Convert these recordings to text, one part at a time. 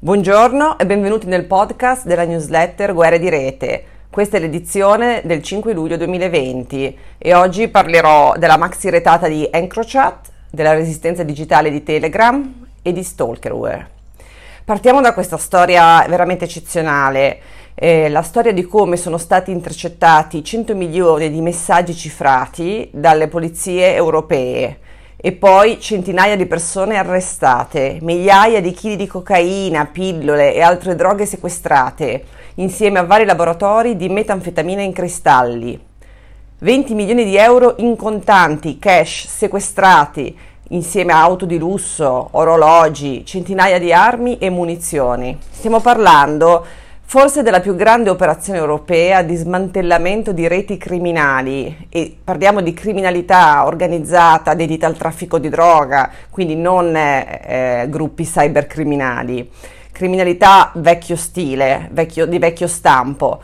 Buongiorno e benvenuti nel podcast della newsletter Guerre di Rete. Questa è l'edizione del 5 luglio 2020 e oggi parlerò della maxi retata di EncroChat, della resistenza digitale di Telegram e di Stalkerware. Partiamo da questa storia veramente eccezionale, eh, la storia di come sono stati intercettati 100 milioni di messaggi cifrati dalle polizie europee e poi centinaia di persone arrestate, migliaia di chili di cocaina, pillole e altre droghe sequestrate, insieme a vari laboratori di metanfetamina in cristalli. 20 milioni di euro in contanti, cash, sequestrati, insieme a auto di lusso, orologi, centinaia di armi e munizioni. Stiamo parlando forse della più grande operazione europea di smantellamento di reti criminali e parliamo di criminalità organizzata dedita al traffico di droga, quindi non eh, gruppi cybercriminali, criminalità vecchio stile, vecchio, di vecchio stampo.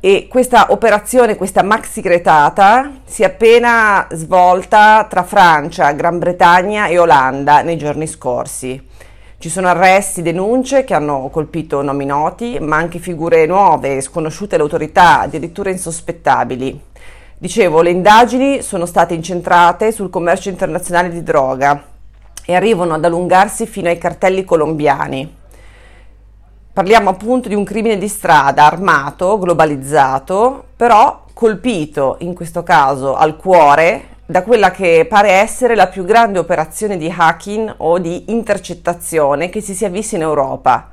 E questa operazione, questa maxi cretata, si è appena svolta tra Francia, Gran Bretagna e Olanda nei giorni scorsi. Ci sono arresti, denunce che hanno colpito nomi noti, ma anche figure nuove, sconosciute alle autorità, addirittura insospettabili. Dicevo, le indagini sono state incentrate sul commercio internazionale di droga e arrivano ad allungarsi fino ai cartelli colombiani. Parliamo appunto di un crimine di strada armato, globalizzato, però colpito in questo caso al cuore da quella che pare essere la più grande operazione di hacking o di intercettazione che si sia vista in Europa.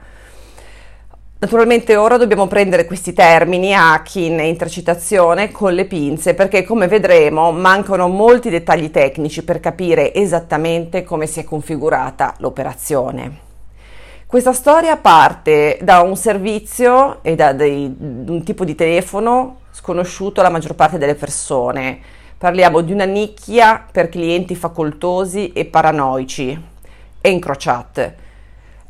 Naturalmente ora dobbiamo prendere questi termini, hacking e intercettazione, con le pinze perché come vedremo mancano molti dettagli tecnici per capire esattamente come si è configurata l'operazione. Questa storia parte da un servizio e da dei, un tipo di telefono sconosciuto alla maggior parte delle persone Parliamo di una nicchia per clienti facoltosi e paranoici. Encrochat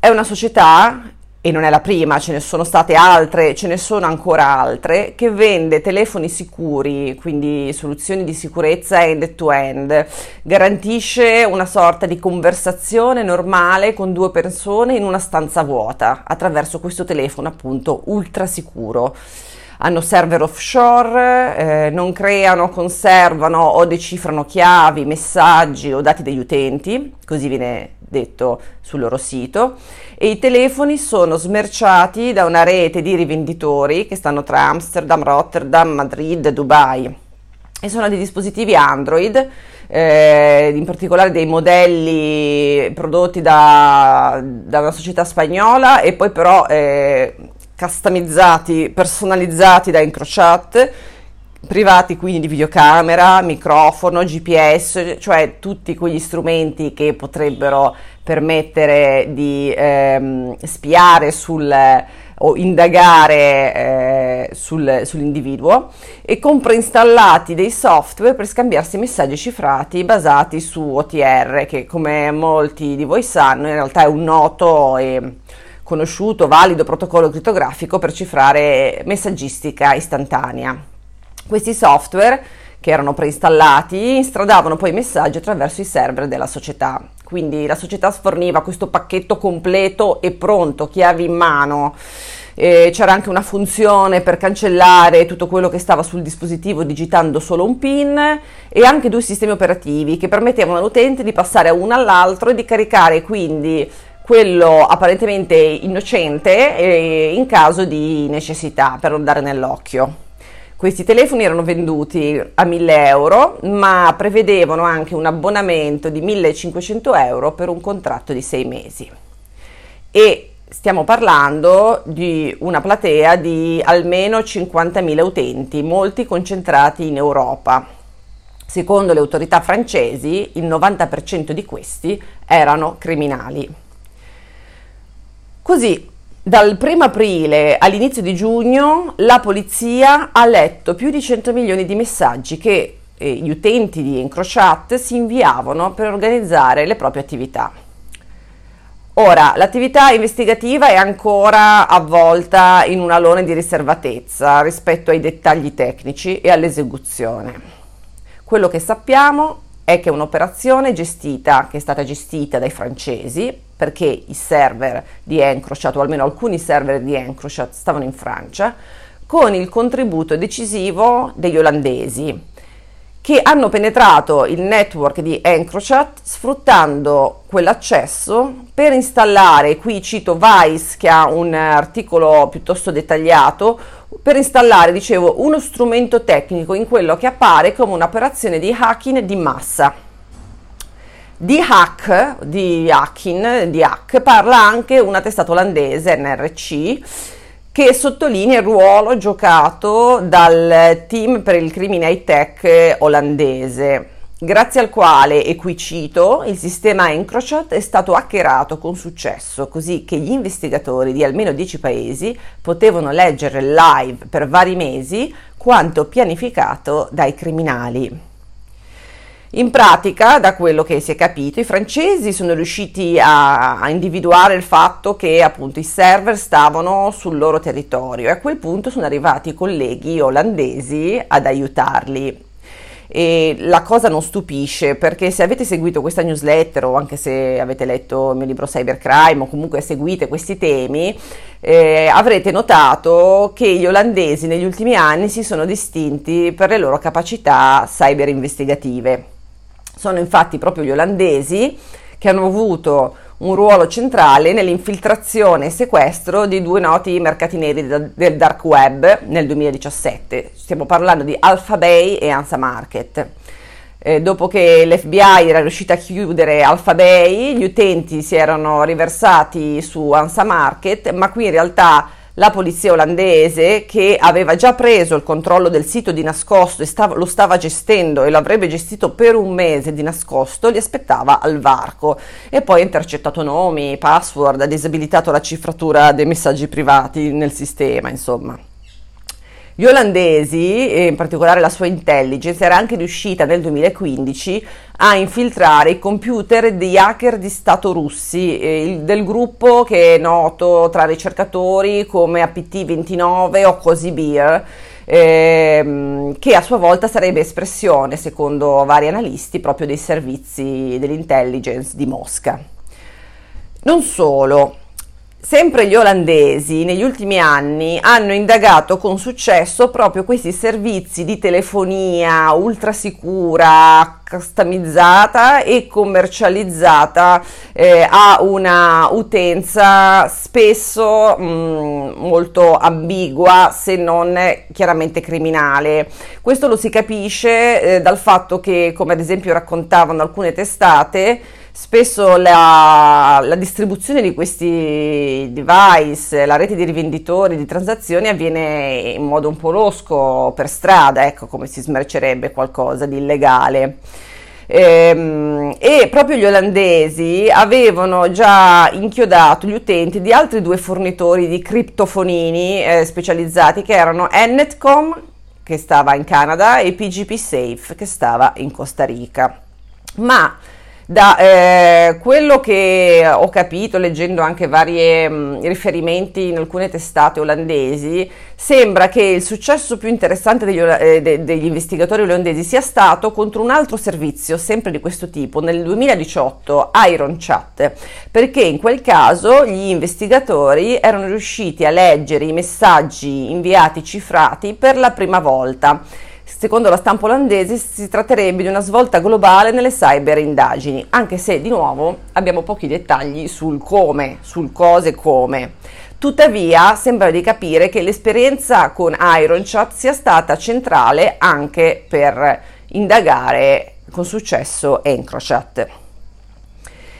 è una società, e non è la prima, ce ne sono state altre, ce ne sono ancora altre, che vende telefoni sicuri, quindi soluzioni di sicurezza end-to-end, garantisce una sorta di conversazione normale con due persone in una stanza vuota attraverso questo telefono appunto ultra sicuro hanno server offshore, eh, non creano, conservano o decifrano chiavi, messaggi o dati degli utenti, così viene detto sul loro sito, e i telefoni sono smerciati da una rete di rivenditori che stanno tra Amsterdam, Rotterdam, Madrid Dubai. E sono dei dispositivi Android, eh, in particolare dei modelli prodotti da, da, una società spagnola e poi però eh, customizzati, personalizzati da Incrochat, privati quindi di videocamera, microfono, GPS, cioè tutti quegli strumenti che potrebbero permettere di ehm, spiare sul, o indagare eh, sul, sull'individuo e con preinstallati dei software per scambiarsi messaggi cifrati basati su OTR che come molti di voi sanno in realtà è un noto e conosciuto, valido protocollo crittografico per cifrare messaggistica istantanea. Questi software che erano preinstallati instradavano poi i messaggi attraverso i server della società. Quindi la società sforniva questo pacchetto completo e pronto, chiavi in mano. Eh, c'era anche una funzione per cancellare tutto quello che stava sul dispositivo digitando solo un PIN e anche due sistemi operativi che permettevano all'utente di passare da uno all'altro e di caricare quindi quello apparentemente innocente eh, in caso di necessità per non dare nell'occhio. Questi telefoni erano venduti a 1000 euro, ma prevedevano anche un abbonamento di 1500 euro per un contratto di 6 mesi. E stiamo parlando di una platea di almeno 50.000 utenti, molti concentrati in Europa. Secondo le autorità francesi, il 90% di questi erano criminali. Così, dal 1 aprile all'inizio di giugno, la polizia ha letto più di 100 milioni di messaggi che eh, gli utenti di Encrochat si inviavano per organizzare le proprie attività. Ora, l'attività investigativa è ancora avvolta in un alone di riservatezza rispetto ai dettagli tecnici e all'esecuzione. Quello che sappiamo è che è un'operazione gestita, che è stata gestita dai francesi, perché i server di Encrochat, o almeno alcuni server di Encrochat, stavano in Francia, con il contributo decisivo degli olandesi che hanno penetrato il network di Encrochat sfruttando quell'accesso per installare, qui cito Vice che ha un articolo piuttosto dettagliato, per installare, dicevo, uno strumento tecnico in quello che appare come un'operazione di hacking di massa. Di hack, di hacking, di hack, parla anche una testata olandese, NRC, che sottolinea il ruolo giocato dal team per il crimine high tech olandese, grazie al quale, e qui cito, il sistema Encrochat è stato hackerato con successo, così che gli investigatori di almeno 10 paesi potevano leggere live per vari mesi quanto pianificato dai criminali. In pratica, da quello che si è capito, i francesi sono riusciti a, a, individuare il fatto che appunto i server stavano sul loro territorio e a quel punto sono arrivati i colleghi olandesi ad aiutarli. E la cosa non stupisce perché se avete seguito questa newsletter o anche se avete letto il mio libro Cybercrime o comunque seguite questi temi, eh, avrete notato che gli olandesi negli ultimi anni si sono distinti per le loro capacità cyber investigative. Sono infatti proprio gli olandesi che hanno avuto un ruolo centrale nell'infiltrazione e sequestro di due noti mercati neri del dark web nel 2017. Stiamo parlando di Alphabay e Ansa Market. Eh, dopo che l'FBI era riuscita a chiudere Alphabay, gli utenti si erano riversati su Ansa Market, ma qui in realtà la polizia olandese che aveva già preso il controllo del sito di nascosto e stava, lo stava gestendo e lo avrebbe gestito per un mese di nascosto, li aspettava al varco e poi ha intercettato nomi, password, ha disabilitato la cifratura dei messaggi privati nel sistema, insomma. Gli olandesi, in particolare la sua intelligence, era anche riuscita nel 2015 a infiltrare i computer di hacker di Stato russi, eh, del gruppo che è noto tra ricercatori come APT29 o Cozy Beer, ehm, che a sua volta sarebbe espressione, secondo vari analisti, proprio dei servizi dell'intelligence di Mosca. Non solo, Sempre gli olandesi negli ultimi anni hanno indagato con successo proprio questi servizi di telefonia ultra sicura, customizzata e commercializzata eh, a una utenza spesso mh, mm, molto ambigua se non chiaramente criminale. Questo lo si capisce eh, dal fatto che, come ad esempio raccontavano alcune testate, spesso la, la, distribuzione di questi device, la rete di rivenditori, di transazioni avviene in modo un po' losco per strada, ecco come si smercerebbe qualcosa di illegale. Ehm, e proprio gli olandesi avevano già inchiodato gli utenti di altri due fornitori di criptofonini eh, specializzati che erano Ennetcom che stava in Canada e PGP Safe che stava in Costa Rica. Ma da eh, quello che ho capito leggendo anche vari mm, riferimenti in alcune testate olandesi, sembra che il successo più interessante degli, eh, de, degli, investigatori olandesi sia stato contro un altro servizio, sempre di questo tipo, nel 2018, Iron Chat, perché in quel caso gli investigatori erano riusciti a leggere i messaggi inviati cifrati per la prima volta Secondo la stampa olandese si tratterebbe di una svolta globale nelle cyber indagini, anche se di nuovo abbiamo pochi dettagli sul come, sul cosa e come. Tuttavia sembra di capire che l'esperienza con IronChat sia stata centrale anche per indagare con successo Encrochat.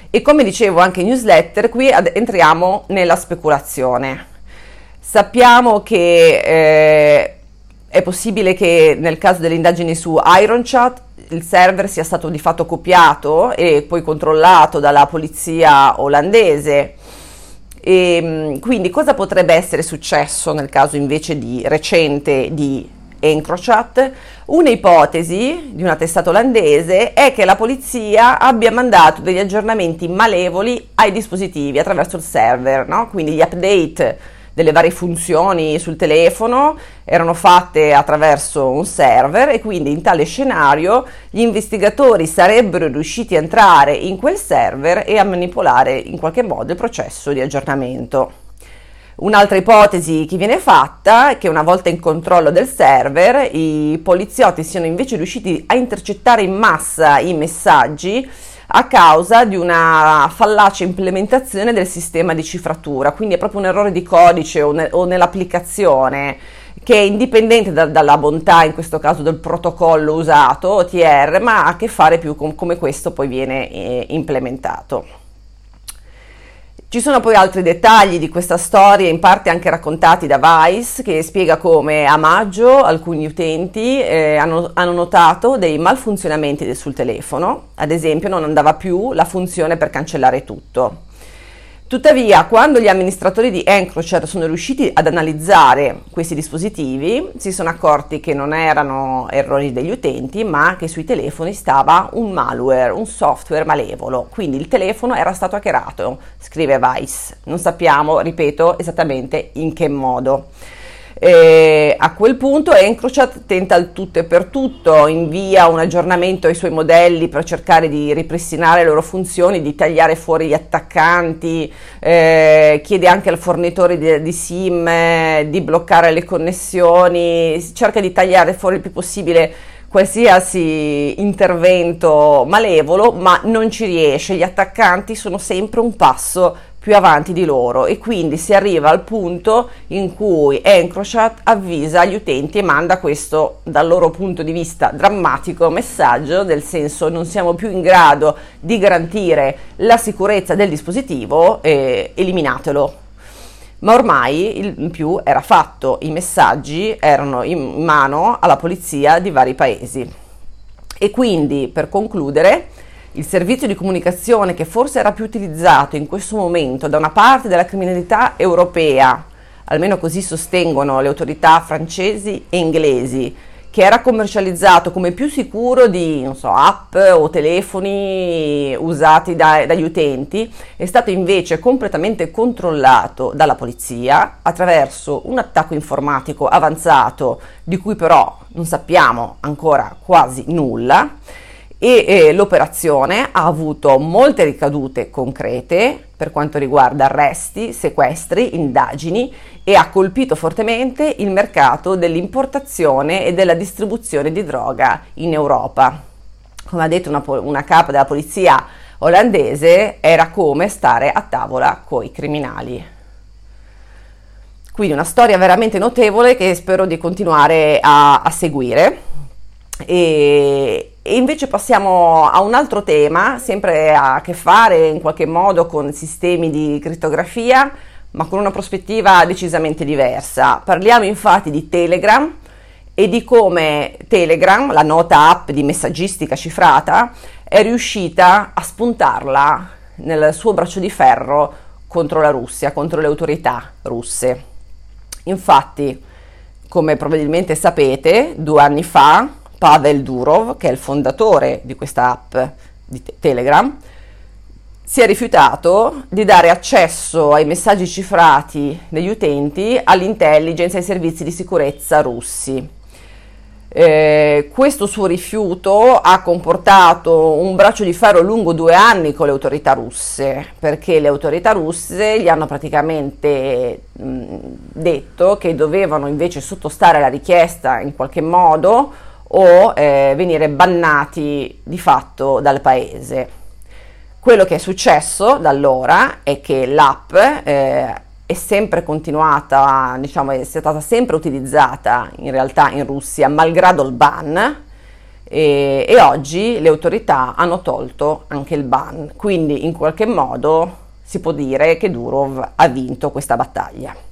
E come dicevo anche in newsletter, qui ad- entriamo nella speculazione. Sappiamo che eh, è possibile che nel caso delle indagini su IronChat il server sia stato di fatto copiato e poi controllato dalla polizia olandese. E, ehm, quindi cosa potrebbe essere successo nel caso invece di recente di Encrochat? Una ipotesi di una testata olandese è che la polizia abbia mandato degli aggiornamenti malevoli ai dispositivi attraverso il server, no? quindi gli update delle varie funzioni sul telefono erano fatte attraverso un server e quindi in tale scenario gli investigatori sarebbero riusciti a entrare in quel server e a manipolare in qualche modo il processo di aggiornamento. Un'altra ipotesi che viene fatta è che una volta in controllo del server i poliziotti siano invece riusciti a intercettare in massa i messaggi a causa di una fallace implementazione del sistema di cifratura, quindi è proprio un errore di codice o, ne- o nell'applicazione che è indipendente da- dalla bontà, in questo caso del protocollo usato, OTR, ma ha a che fare più con come questo poi viene eh, implementato. Ci sono poi altri dettagli di questa storia, in parte anche raccontati da Vice, che spiega come a maggio alcuni utenti eh, hanno, hanno, notato dei malfunzionamenti sul telefono, ad esempio non andava più la funzione per cancellare tutto. Tuttavia, quando gli amministratori di Encrocher sono riusciti ad analizzare questi dispositivi, si sono accorti che non erano errori degli utenti, ma che sui telefoni stava un malware, un software malevolo. Quindi il telefono era stato hackerato, scrive Vice. Non sappiamo, ripeto, esattamente in che modo. E a quel punto Encrochat tenta il tutto e per tutto, invia un aggiornamento ai suoi modelli per cercare di ripristinare le loro funzioni, di tagliare fuori gli attaccanti, eh, chiede anche al fornitore di, di SIM eh, di bloccare le connessioni, cerca di tagliare fuori il più possibile qualsiasi intervento malevolo, ma non ci riesce, gli attaccanti sono sempre un passo più avanti di loro e quindi si arriva al punto in cui Encrochat avvisa gli utenti e manda questo dal loro punto di vista drammatico messaggio del senso non siamo più in grado di garantire la sicurezza del dispositivo eh, eliminatelo. Ma ormai il più era fatto. I messaggi erano in mano alla polizia di vari paesi. E quindi per concludere il servizio di comunicazione che forse era più utilizzato in questo momento da una parte della criminalità europea, almeno così sostengono le autorità francesi e inglesi, che era commercializzato come più sicuro di so, app o telefoni usati da, dagli utenti, è stato invece completamente controllato dalla polizia attraverso un attacco informatico avanzato di cui però non sappiamo ancora quasi nulla e eh, l'operazione ha avuto molte ricadute concrete per quanto riguarda arresti, sequestri, indagini e ha colpito fortemente il mercato dell'importazione e della distribuzione di droga in Europa. Come ha detto una, una capa della polizia olandese, era come stare a tavola coi criminali. Quindi una storia veramente notevole che spero di continuare a, a seguire. E, e invece passiamo a un altro tema, sempre a che fare in qualche modo con sistemi di crittografia, ma con una prospettiva decisamente diversa. Parliamo infatti di Telegram e di come Telegram, la nota app di messaggistica cifrata, è riuscita a spuntarla nel suo braccio di ferro contro la Russia, contro le autorità russe. Infatti, come probabilmente sapete, due anni fa Pavel Durov, che è il fondatore di questa app di te- Telegram, si è rifiutato di dare accesso ai messaggi cifrati degli utenti all'intelligence e ai servizi di sicurezza russi. Eh, questo suo rifiuto ha comportato un braccio di ferro lungo due anni con le autorità russe, perché le autorità russe gli hanno praticamente mh, detto che dovevano invece sottostare alla richiesta in qualche modo o eh, venire bannati di fatto dal paese. Quello che è successo da allora è che l'app eh, è sempre continuata, diciamo, è stata sempre utilizzata in realtà in Russia, malgrado il ban, e, e oggi le autorità hanno tolto anche il ban. Quindi in qualche modo si può dire che Durov ha vinto questa battaglia.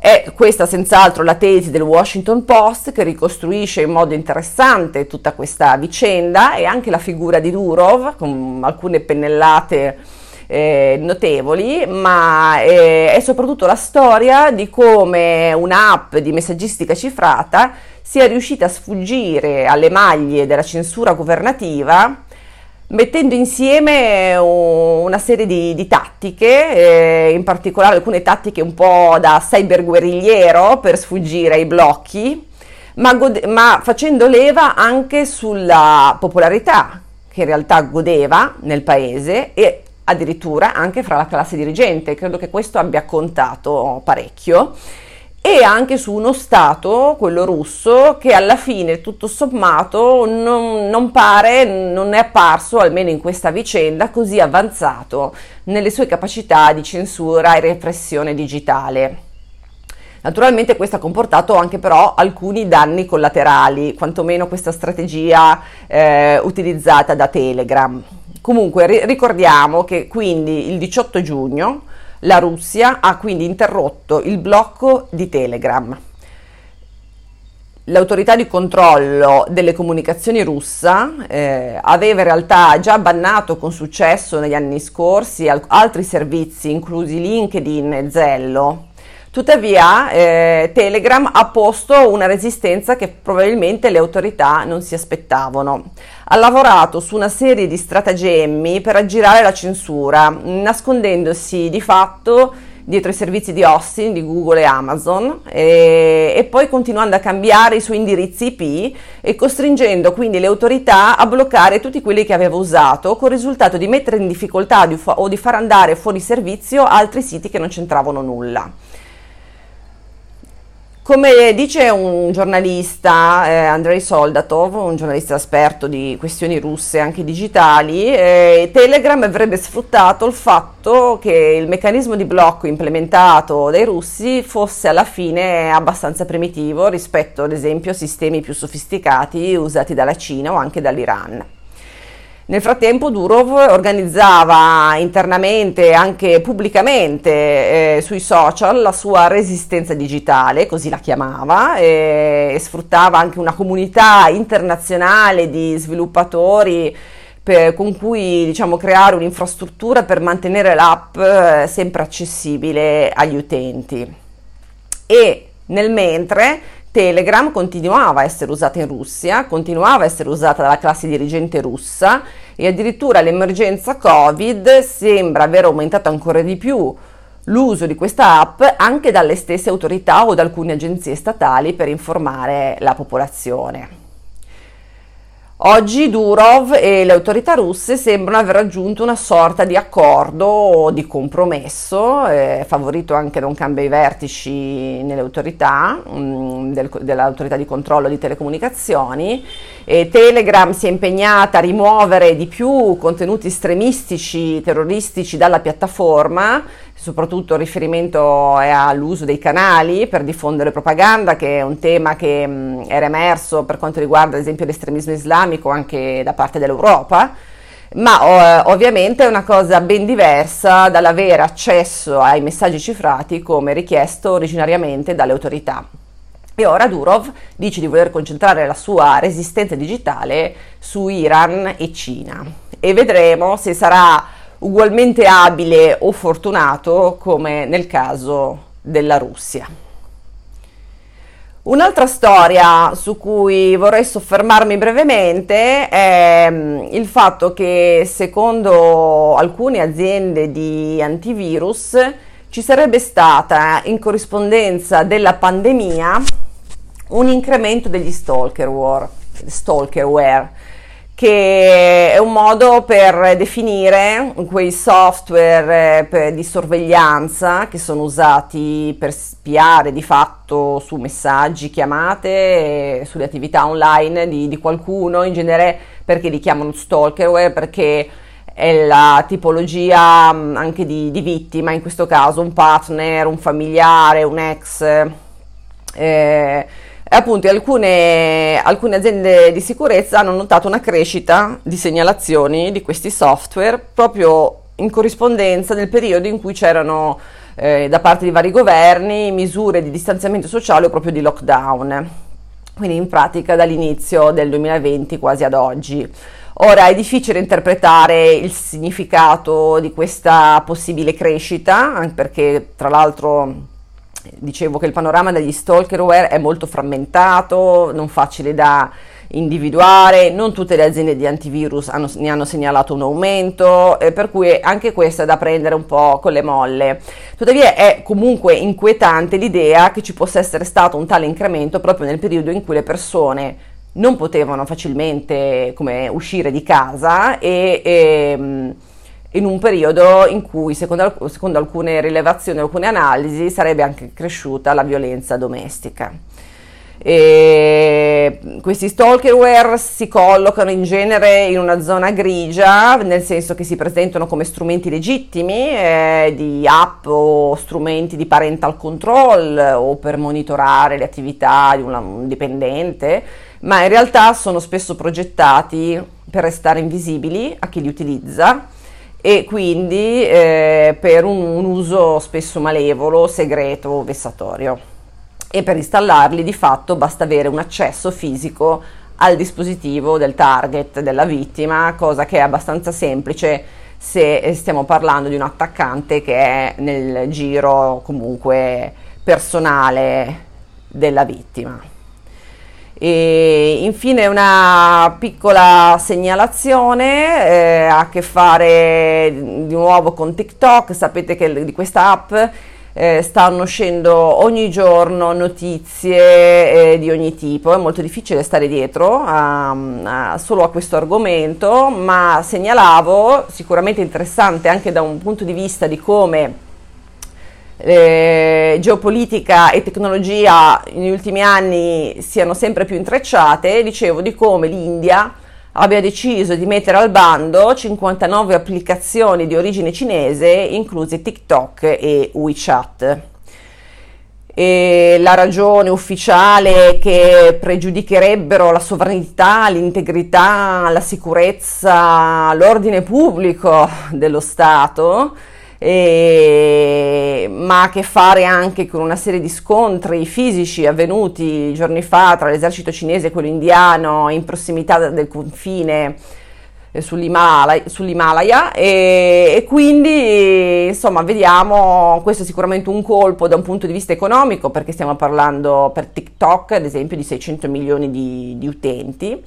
È questa senz'altro la tesi del Washington Post che ricostruisce in modo interessante tutta questa vicenda e anche la figura di Durov con alcune pennellate eh, notevoli, ma eh, è soprattutto la storia di come un'app di messaggistica cifrata sia riuscita a sfuggire alle maglie della censura governativa mettendo insieme una serie di, di tattiche, eh, in particolare alcune tattiche un po' da cyberguerrigliero per sfuggire ai blocchi, ma, gode- ma facendo leva anche sulla popolarità che in realtà godeva nel paese e addirittura anche fra la classe dirigente. Credo che questo abbia contato parecchio e anche su uno Stato, quello russo, che alla fine tutto sommato non, non, pare, non è apparso, almeno in questa vicenda, così avanzato nelle sue capacità di censura e repressione digitale. Naturalmente questo ha comportato anche però alcuni danni collaterali, quantomeno questa strategia eh, utilizzata da Telegram. Comunque ri- ricordiamo che quindi il 18 giugno la Russia ha quindi interrotto il blocco di Telegram. L'autorità di controllo delle comunicazioni russa eh, aveva in realtà già bannato con successo negli anni scorsi altri servizi, inclusi LinkedIn e Zello, Tuttavia eh, Telegram ha posto una resistenza che probabilmente le autorità non si aspettavano. Ha lavorato su una serie di stratagemmi per aggirare la censura, nascondendosi di fatto dietro i servizi di hosting di Google e Amazon e, e, poi continuando a cambiare i suoi indirizzi IP e costringendo quindi le autorità a bloccare tutti quelli che aveva usato con il risultato di mettere in difficoltà di o di far andare fuori servizio altri siti che non c'entravano nulla. Come dice un giornalista, eh, Andrei Soldatov, un giornalista esperto di questioni russe anche digitali, eh, Telegram avrebbe sfruttato il fatto che il meccanismo di blocco implementato dai russi fosse alla fine abbastanza primitivo rispetto ad esempio a sistemi più sofisticati usati dalla Cina o anche dall'Iran. Nel frattempo Durov organizzava internamente e anche pubblicamente eh, sui social la sua resistenza digitale, così la chiamava, e, e sfruttava anche una comunità internazionale di sviluppatori per, con cui diciamo, creare un'infrastruttura per mantenere l'app eh, sempre accessibile agli utenti. E nel mentre Telegram continuava a essere usata in Russia, continuava a essere usata dalla classe dirigente russa e addirittura l'emergenza Covid sembra aver aumentato ancora di più l'uso di questa app anche dalle stesse autorità o da alcune agenzie statali per informare la popolazione. Oggi Durov e le autorità russe sembrano aver raggiunto una sorta di accordo o di compromesso, eh, favorito anche da un cambio ai vertici nelle autorità, mh, mm, del, dell'autorità di controllo di telecomunicazioni. E Telegram si è impegnata a rimuovere di più contenuti estremistici, terroristici dalla piattaforma, soprattutto il riferimento è all'uso dei canali per diffondere propaganda, che è un tema che mh, era emerso per quanto riguarda ad esempio l'estremismo islamico anche da parte dell'Europa, ma oh, ovviamente è una cosa ben diversa dall'avere accesso ai messaggi cifrati come richiesto originariamente dalle autorità. E ora Durov dice di voler concentrare la sua resistenza digitale su Iran e Cina e vedremo se sarà ugualmente abile o fortunato come nel caso della Russia. Un'altra storia su cui vorrei soffermarmi brevemente è mm, il fatto che secondo alcune aziende di antivirus ci sarebbe stata in corrispondenza della pandemia un incremento degli stalkerware, stalkerware che è un modo per definire quei software eh, di sorveglianza che sono usati per spiare di fatto su messaggi, chiamate, sulle attività online di, di qualcuno, in genere perché li chiamano stalkerware, perché è la tipologia mm, anche di, di vittima, in questo caso un partner, un familiare, un ex. Eh, appunto alcune, alcune aziende di sicurezza hanno notato una crescita di segnalazioni di questi software proprio in corrispondenza del periodo in cui c'erano eh, da parte di vari governi misure di distanziamento sociale o proprio di lockdown, quindi in pratica dall'inizio del 2020 quasi ad oggi. Ora è difficile interpretare il significato di questa possibile crescita, anche perché tra l'altro dicevo che il panorama degli stalkerware è molto frammentato, non facile da, individuare, non tutte le aziende di antivirus hanno, ne hanno segnalato un aumento, eh, per cui anche questo è da prendere un po' con le molle. Tuttavia è comunque inquietante l'idea che ci possa essere stato un tale incremento proprio nel periodo in cui le persone non potevano facilmente come, uscire di casa e, e ehm, in un periodo in cui, secondo, secondo alcune rilevazioni, alcune analisi, sarebbe anche cresciuta la violenza domestica. E questi stalkerware si collocano in genere in una zona grigia, nel senso che si presentano come strumenti legittimi eh, di app o strumenti di parental control o per monitorare le attività di una, un dipendente, ma in realtà sono spesso progettati per restare invisibili a chi li utilizza e quindi eh, per un, un uso spesso malevolo, segreto o vessatorio e per installarli di fatto basta avere un accesso fisico al dispositivo del target della vittima, cosa che è abbastanza semplice se stiamo parlando di un attaccante che è nel giro comunque personale della vittima. E infine una piccola segnalazione eh, a che fare di nuovo con TikTok, sapete che di questa app eh, stanno uscendo ogni giorno notizie eh, di ogni tipo, è molto difficile stare dietro a, a, solo a questo argomento, ma segnalavo sicuramente interessante anche da un punto di vista di come eh, geopolitica e tecnologia negli ultimi anni siano sempre più intrecciate, dicevo di come l'India abbia deciso di mettere al bando 59 applicazioni di origine cinese, incluse TikTok e WeChat. E la ragione ufficiale è che pregiudicherebbero la sovranità, l'integrità, la sicurezza, l'ordine pubblico dello Stato e, ma ha a che fare anche con una serie di scontri fisici avvenuti giorni fa tra l'esercito cinese e quello indiano in prossimità del confine eh, sull'Himalaya, sull'Himalaya. E, e, quindi insomma vediamo questo è sicuramente un colpo da un punto di vista economico perché stiamo parlando per TikTok ad esempio di 600 milioni di, di utenti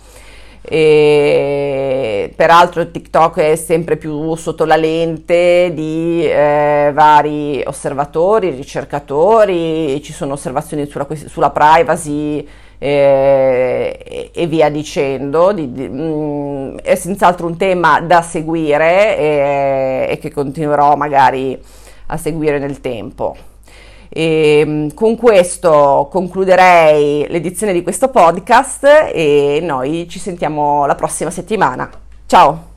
e peraltro TikTok è sempre più sotto la lente di eh, vari osservatori, ricercatori, ci sono osservazioni sulla, sulla privacy eh, e via dicendo. Di, di, mh, mm, è senz'altro un tema da seguire e, e che continuerò magari a seguire nel tempo. E ehm, con questo concluderei l'edizione di questo podcast e noi ci sentiamo la prossima settimana. Ciao!